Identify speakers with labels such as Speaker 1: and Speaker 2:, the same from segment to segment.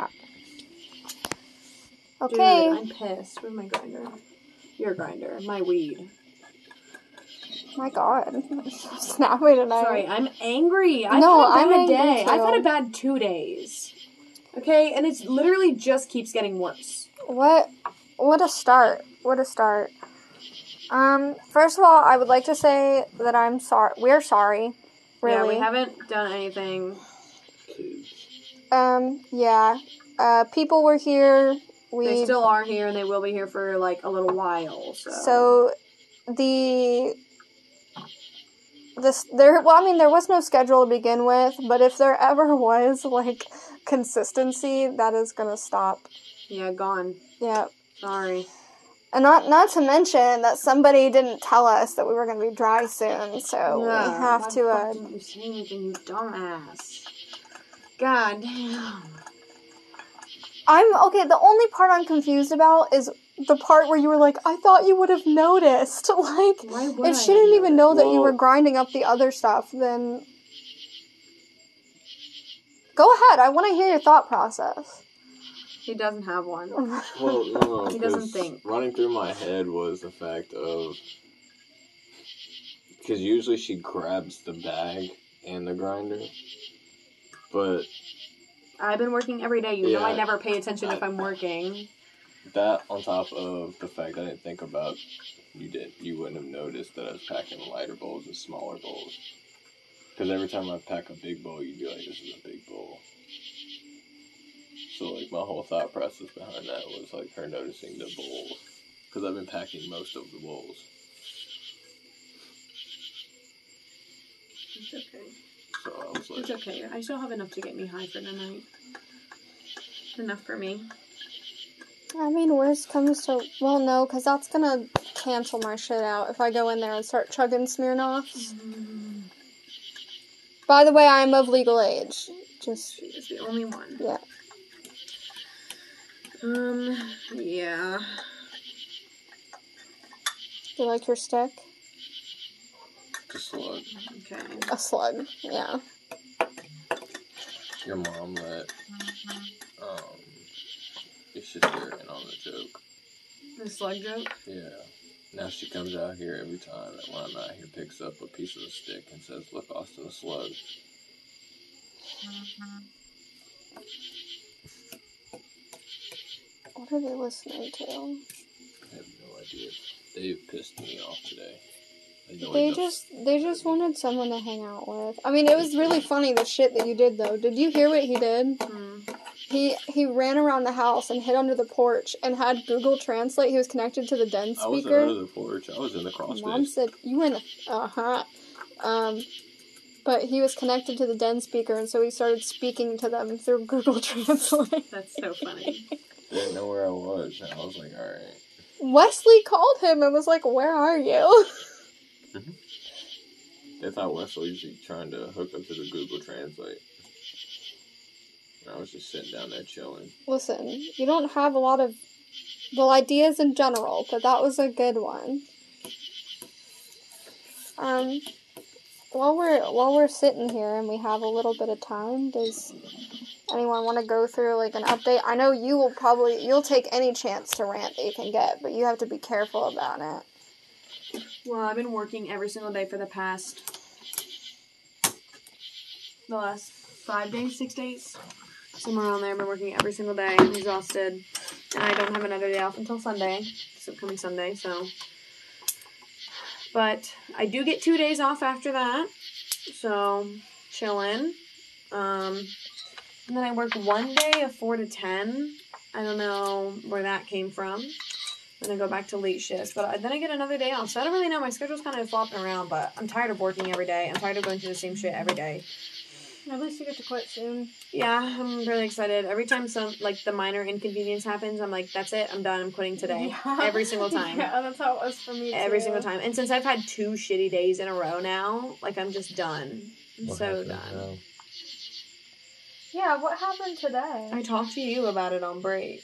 Speaker 1: crap. Okay.
Speaker 2: Dude, I'm pissed. Where's my grinder? Your grinder. My weed.
Speaker 1: My God. Snappy tonight.
Speaker 2: Sorry, I'm angry. I've
Speaker 1: No,
Speaker 2: had a
Speaker 1: I'm
Speaker 2: bad
Speaker 1: angry
Speaker 2: day. I've had a bad two days. Okay, and it's literally just keeps getting worse.
Speaker 1: What what a start. What a start. Um, first of all, I would like to say that I'm sorry. We're sorry. Really.
Speaker 2: Yeah, we haven't done anything.
Speaker 1: Um, yeah. Uh, people were here. We
Speaker 2: They still are here, and they will be here for like a little while. So,
Speaker 1: so the this there well I mean there was no schedule to begin with, but if there ever was like consistency, that is gonna stop.
Speaker 2: yeah, gone.
Speaker 1: Yeah.
Speaker 2: Sorry.
Speaker 1: And not not to mention that somebody didn't tell us that we were gonna be dry soon, so
Speaker 2: Yeah,
Speaker 1: we have to uh
Speaker 2: you say anything, you dumbass. God damn.
Speaker 1: I'm okay, the only part I'm confused about is the part where you were like, I thought you would have noticed. Like
Speaker 2: Why would I
Speaker 1: if she didn't even know that you were grinding up the other stuff, then Go ahead, I want to hear your thought process.
Speaker 2: He doesn't have one.
Speaker 3: Well, no, no,
Speaker 2: He doesn't think.
Speaker 3: Running through my head was the fact of because usually she grabs the bag and the grinder, but
Speaker 2: I've been working every day. You know I never pay attention if I'm working.
Speaker 3: that on top of the fact I didn't think about you did you wouldn't have noticed that I was packing lighter bowls and smaller bowls. Because every time I pack a big bowl, you'd be like, "This is a big bowl." So like my whole thought process behind that was like her noticing the bowls, because I've been packing most of the bowls.
Speaker 2: It's okay.
Speaker 3: So like,
Speaker 2: It's okay. I still have enough to get me high for the night. Enough for me.
Speaker 1: I mean, worst comes to well, no, because that's gonna cancel my shit out if I go in there and start chugging Smirnoffs. By the way, I am of legal age. Just
Speaker 2: She is the only one.
Speaker 1: yeah.
Speaker 2: Um, yeah.
Speaker 1: You like your stick?
Speaker 3: Just like
Speaker 2: Okay.
Speaker 1: A slug. Yeah.
Speaker 3: your mom let um your sister in on the joke.
Speaker 2: The slug joke?
Speaker 3: Yeah. Now she comes out here every time that when I'm out here picks up a piece of the stick and says, Look, Austin, a slug.
Speaker 1: What are they listening to?
Speaker 3: I have no idea. Dave pissed me off today. Annoyed
Speaker 1: They
Speaker 3: the-
Speaker 1: just they just wanted someone to hang out with. I mean, it was really funny the shit that you did though. Did you hear what he did?
Speaker 2: Hmm.
Speaker 1: He he ran around the house and hid under the porch and had Google Translate. He was connected to the den speaker.
Speaker 3: I was
Speaker 1: speaker.
Speaker 3: under the porch. I was in the crawl
Speaker 1: Mom
Speaker 3: space.
Speaker 1: said you were in the uh huh. Um, but he was connected to the den speaker, and so he started speaking to them through Google Translate.
Speaker 2: That's so funny.
Speaker 3: I didn't know where I was. And I was like, Alright.
Speaker 1: Wesley called him and was like, "Where are you?"
Speaker 3: They thought Wesley was trying to hook up to the Google Translate. And I was just sitting down there chilling.
Speaker 1: Listen, you don't have a lot of well ideas in general, but that was a good one. Um, while we're while we're sitting here and we have a little bit of time, does anyone want to go through like an update? I know you will probably you'll take any chance to rant that you can get, but you have to be careful about it.
Speaker 2: Well, I've been working every single day for the past the last five days, six days, somewhere around there. I've been working every single day. I'm exhausted, and I don't have another day off until Sunday, this upcoming Sunday. So, but I do get two days off after that. So, chilling. Um, and then I work one day of four to ten. I don't know where that came from. Then I go back to late shifts, but I, then I get another day off. So I don't really know. My schedule's kind of flopping around, but I'm tired of working every day. I'm tired of going through the same shit every day.
Speaker 1: At least you get to quit soon.
Speaker 2: Yeah, I'm really excited. Every time some like the minor inconvenience happens, I'm like, that's it. I'm done. I'm quitting today. Every single time.
Speaker 1: yeah, that's how it was for me.
Speaker 2: Every
Speaker 1: too.
Speaker 2: single time. And since I've had two shitty days in a row now, like I'm just done. I'm
Speaker 3: What
Speaker 2: so done.
Speaker 3: now?
Speaker 1: Yeah, what happened today?
Speaker 2: I talked to you about it on break.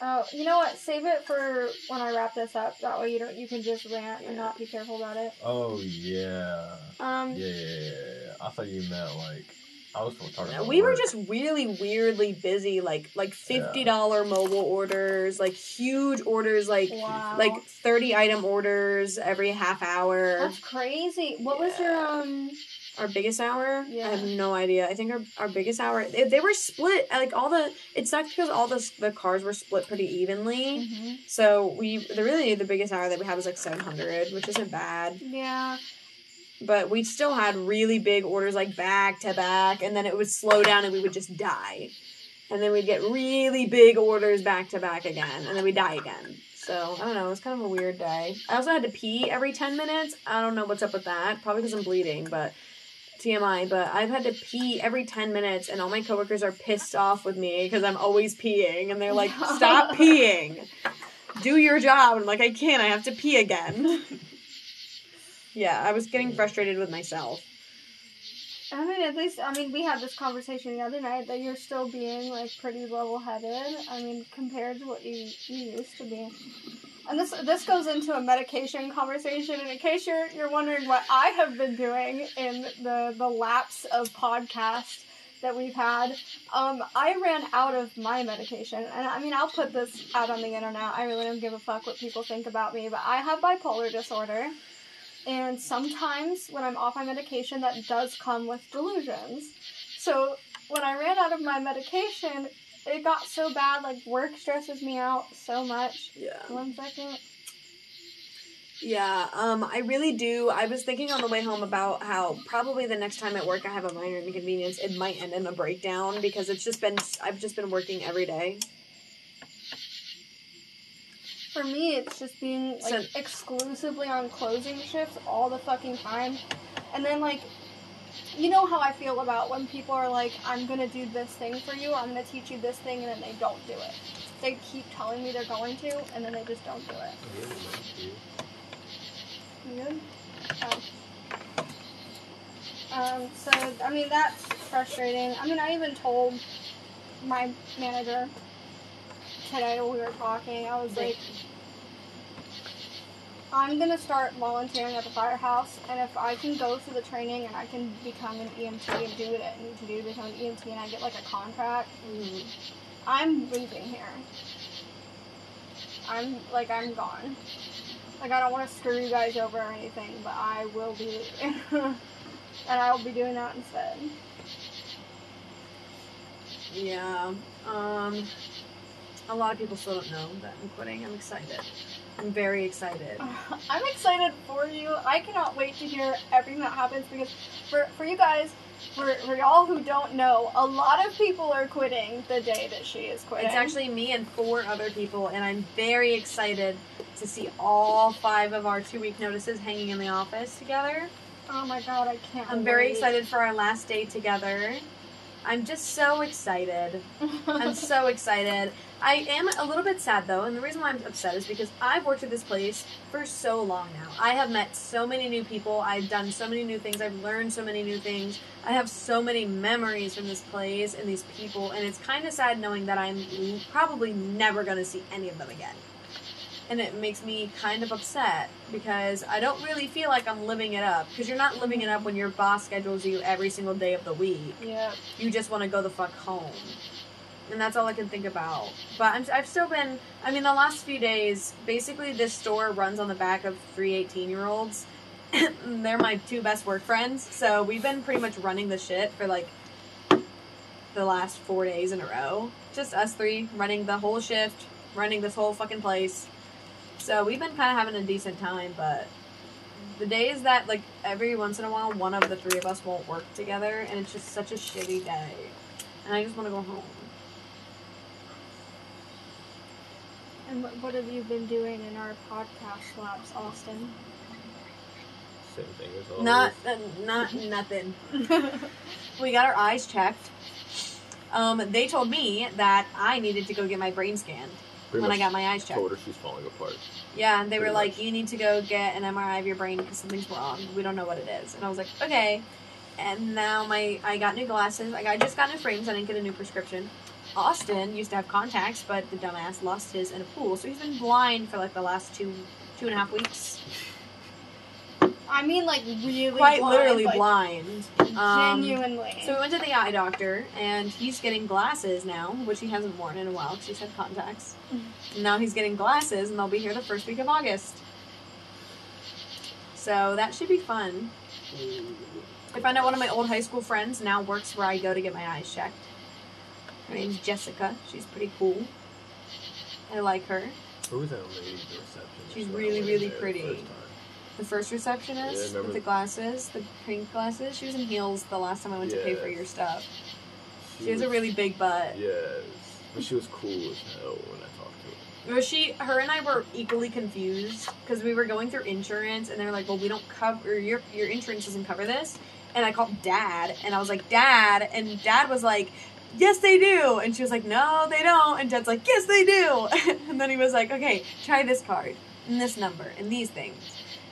Speaker 1: Oh, you know what? Save it for when I wrap this up. That way you don't you can just rant and not be careful about it.
Speaker 3: Oh, yeah.
Speaker 1: Um
Speaker 3: Yeah, yeah, yeah, yeah. I thought you meant like I was talking about
Speaker 2: we were just really weirdly busy, like like fifty dollar mobile orders, like huge orders, like
Speaker 1: Wow.
Speaker 2: like thirty item orders every half hour.
Speaker 1: That's crazy. What was your um?
Speaker 2: Our biggest hour,
Speaker 1: Yeah.
Speaker 2: I have no idea. I think our, our biggest hour, they, they were split. Like all the, it sucked because all the the cars were split pretty evenly.
Speaker 1: Mm-hmm.
Speaker 2: So we, the really the biggest hour that we had was like seven hundred, which isn't bad.
Speaker 1: Yeah.
Speaker 2: But we still had really big orders like back to back, and then it would slow down and we would just die. And then we'd get really big orders back to back again, and then we die again. So I don't know. It was kind of a weird day. I also had to pee every ten minutes. I don't know what's up with that. Probably because I'm bleeding, but TMI. But I've had to pee every ten minutes, and all my coworkers are pissed off with me because I'm always peeing, and they're like, "Stop peeing, do your job." And I'm like, "I can't. I have to pee again." yeah, I was getting frustrated with myself.
Speaker 1: I mean, at least I mean we had this conversation the other night that you're still being like pretty level headed. I mean, compared to what you you used to be. And this this goes into a medication conversation. And in case you're you're wondering what I have been doing in the the lapse of podcast that we've had, um, I ran out of my medication. And I mean, I'll put this out on the internet. I really don't give a fuck what people think about me, but I have bipolar disorder. And sometimes when I'm off my medication, that does come with delusions. So when I ran out of my medication, it got so bad. Like work stresses me out so much.
Speaker 2: Yeah.
Speaker 1: One second.
Speaker 2: Yeah, um, I really do. I was thinking on the way home about how probably the next time at work I have a minor inconvenience, it might end in a breakdown because it's just been I've just been working every day.
Speaker 1: For me, it's just being like
Speaker 2: So-
Speaker 1: exclusively on closing shifts all the fucking time, and then like. You know how I feel about when people are like, I'm gonna do this thing for you, I'm gonna teach you this thing, and then they don't do it. They keep telling me they're going to, and then they just don't do it. You good? Oh. Um, so, I mean, that's frustrating. I mean, I even told my manager today when we were talking, I was like, I'm gonna start volunteering at the firehouse, and if I can go through the training and I can become an EMT and do what I need to do to become an EMT and I get like a contract, I'm leaving here. I'm like I'm gone. Like I don't want to screw you guys over or anything, but I will be leaving, and I will be doing that instead.
Speaker 2: Yeah. Um, a lot of people still don't know that I'm quitting. I'm excited. I'm very excited.
Speaker 1: I'm excited for you. I cannot wait to hear everything that happens because for for you guys, for for y'all who don't know, a lot of people are quitting the day that she is quitting.
Speaker 2: It's actually me and four other people, and I'm very excited to see all five of our two week notices hanging in the office together.
Speaker 1: Oh my god, I can't.
Speaker 2: I'm very excited for our last day together. I'm just so excited. I'm so excited. I am a little bit sad though, and the reason why I'm upset is because I've worked at this place for so long now. I have met so many new people, I've done so many new things, I've learned so many new things. I have so many memories from this place and these people, and it's kind of sad knowing that I'm probably never going to see any of them again. And it makes me kind of upset because I don't really feel like I'm living it up. Because you're not living it up when your boss schedules you every single day of the week
Speaker 1: yeah.
Speaker 2: you just want to go the fuck home. And that's all I can think about. But I'm, I've still been, I mean, the last few days, basically, this store runs on the back of three 18 year olds. They're my two best work friends. So we've been pretty much running the shit for like the last four days in a row. Just us three running the whole shift, running this whole fucking place. So we've been kind of having a decent time, but the days that like every once in a while one of the three of us won't work together and it's just such a shitty day and i just want to go home
Speaker 1: And what, what have you been doing in our podcast labs, Austin?
Speaker 3: Same thing as always.
Speaker 2: not uh, not nothing we got our eyes checked um, they told me that i needed to go get my brain scanned
Speaker 3: Pretty
Speaker 2: when i got my eyes checked
Speaker 3: Told her she's falling apart.
Speaker 2: yeah and they were
Speaker 3: Pretty
Speaker 2: like
Speaker 3: much.
Speaker 2: you need to go get an mri of your brain because something's wrong. We don't know what it is. And i was like okay. And now my i got new glasses. Like i just got new frames. I didn't get a new prescription. Austin used to have contacts but the dumbass lost his in a pool so he's been blind for like the last two two and a half weeks
Speaker 1: I mean, like really
Speaker 2: quite
Speaker 1: blind,
Speaker 2: literally
Speaker 1: like,
Speaker 2: blind. Um,
Speaker 1: Genuinely.
Speaker 2: So we went to the eye doctor, and he's getting glasses now, which he hasn't worn in a while because he's had contacts. And now he's getting glasses, and they'll be here the first week of August. So that should be fun. I found out one of my old high school friends now works where I go to get my eyes checked. Her name's Jessica. She's pretty cool. I like her.
Speaker 3: Who was that lady at the reception?
Speaker 2: She's really, really
Speaker 3: there the
Speaker 2: pretty. The first receptionist
Speaker 3: Yeah,
Speaker 2: with the glasses, the pink glasses. She was in heels the last time I went to pay for your stuff.
Speaker 3: She
Speaker 2: She has a really big butt.
Speaker 3: Yes, but she was cool as hell when I talked to her.
Speaker 2: Well, she, her, and I were equally confused because we were going through insurance, and they were like, "Well, we don't cover your your insurance doesn't cover this." And I called Dad, and I was like, "Dad," and Dad was like, "Yes, they do," and she was like, "No, they don't," and Dad's like, "Yes, they do," and then he was like, "Okay, try this card and this number and these things."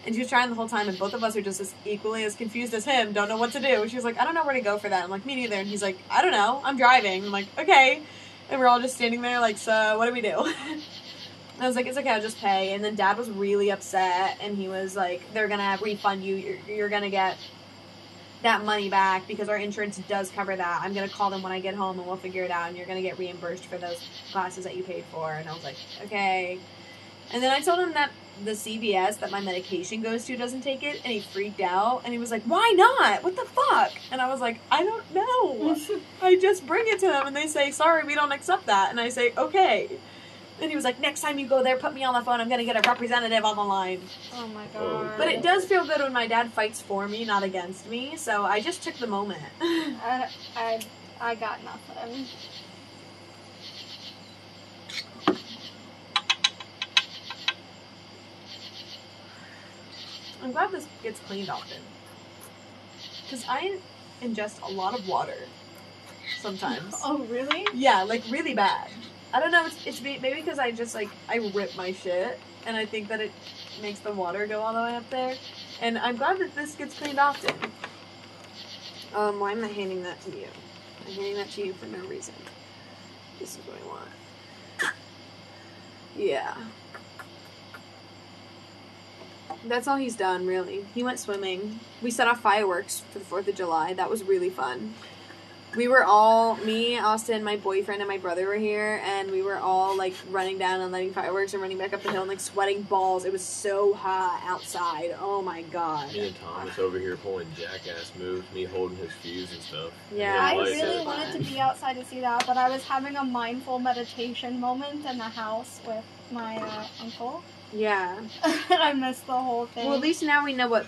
Speaker 2: And she was trying the whole time, and both of us are just as equally as confused as him, don't know what to do. She was like, I don't know where to go for that. I'm like, me neither. And he's like, I don't know, I'm driving. I'm like, okay. And we're all just standing there, like, so what do we do? I was like, it's okay, I'll just pay. And then dad was really upset, and he was like, they're gonna refund you. You're, you're gonna get that money back because our insurance does cover that. I'm gonna call them when I get home, and we'll figure it out. And you're gonna get reimbursed for those classes that you paid for. And I was like, okay. And then I told him that the CVS that my medication goes to doesn't take it, and he freaked out. And he was like, why not? What the fuck? And I was like, I don't know. I just bring it to them, and they say, sorry, we don't accept that. And I say, okay. And he was like, next time you go there, put me on the phone. I'm going to get a representative on the line.
Speaker 1: oh my
Speaker 3: Oh.
Speaker 1: god.
Speaker 2: But it does feel good when my dad fights for me, not against me. So I just took the moment.
Speaker 1: I, I, I got nothing.
Speaker 2: I'm glad this gets cleaned often. Because I ingest a lot of water sometimes.
Speaker 1: Oh really?
Speaker 2: Yeah, like really bad. I don't know. It's, it's maybe because I just like I rip my shit, and I think that it makes the water go all the way up there. And I'm glad that this gets cleaned often. Um, why am I handing that to you? I'm handing that to you for no reason. This is what I want. Yeah. That's all he's done, really. He went swimming. We set off fireworks for the 4th of July. That was really fun we were all me, Austin, my boyfriend, and my brother were here, and we were all like running down and lighting fireworks and running back up the hill and like sweating balls. It was so hot outside. Oh my god.
Speaker 3: Me and Thomas over here pulling jackass moves, me holding his fuse and stuff.
Speaker 2: Yeah,
Speaker 1: I
Speaker 3: And his
Speaker 1: really
Speaker 2: so
Speaker 3: are-
Speaker 1: wanted to be outside to see that, but I was having a mindful meditation moment in the house with my uh, uncle,
Speaker 2: Yeah.
Speaker 1: I missed the whole thing.
Speaker 2: Well, at least now we know what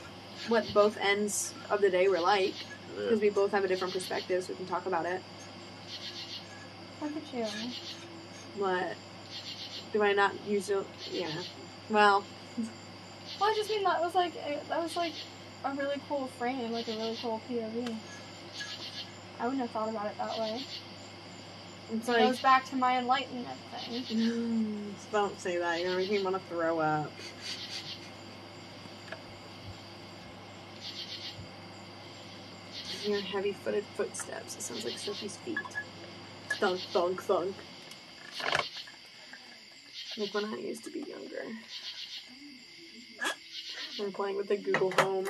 Speaker 2: what both ends of the day were like because we both have a different perspective, so we can talk about it.
Speaker 1: Look at you.
Speaker 2: What? Do I not usually? Yeah. Well,
Speaker 1: Well, I just mean that was like a, that was like a really cool frame, like a really cool POV. I wouldn't have thought about it that way.
Speaker 2: It's
Speaker 1: It
Speaker 2: like.
Speaker 1: goes back to my enlightenment thing.
Speaker 2: Mm, don't say that. You're gonna me want to throw up. Your heavy-footed footsteps. It sounds like Sophie's feet. Thunk, thunk, thunk. Like when I used to be younger. I'm playing with the Google Home.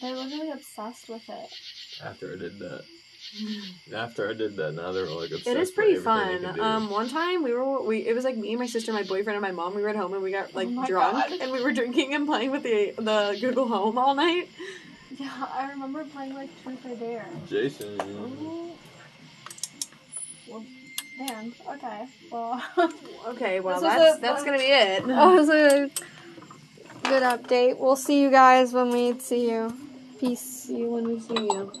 Speaker 1: They're literally obsessed with it.
Speaker 3: After I did that. After I did that, now they're like obsessed
Speaker 2: It is pretty fun.
Speaker 3: they can do.
Speaker 2: Um, one time we were we it was like me, my sister, my boyfriend, and my mom. We were at home and we got like
Speaker 1: Oh
Speaker 2: drunk
Speaker 1: God.
Speaker 2: and we were drinking and playing with the the Google Home all night.
Speaker 1: Yeah, I remember playing like Truth or Dare.
Speaker 3: Jason.
Speaker 1: Well, damn. Okay. Well,
Speaker 2: Okay, well that's
Speaker 1: a
Speaker 2: that's gonna be it.
Speaker 1: that was a good update. We'll see you guys when we see you. Peace.
Speaker 2: See you when we see you.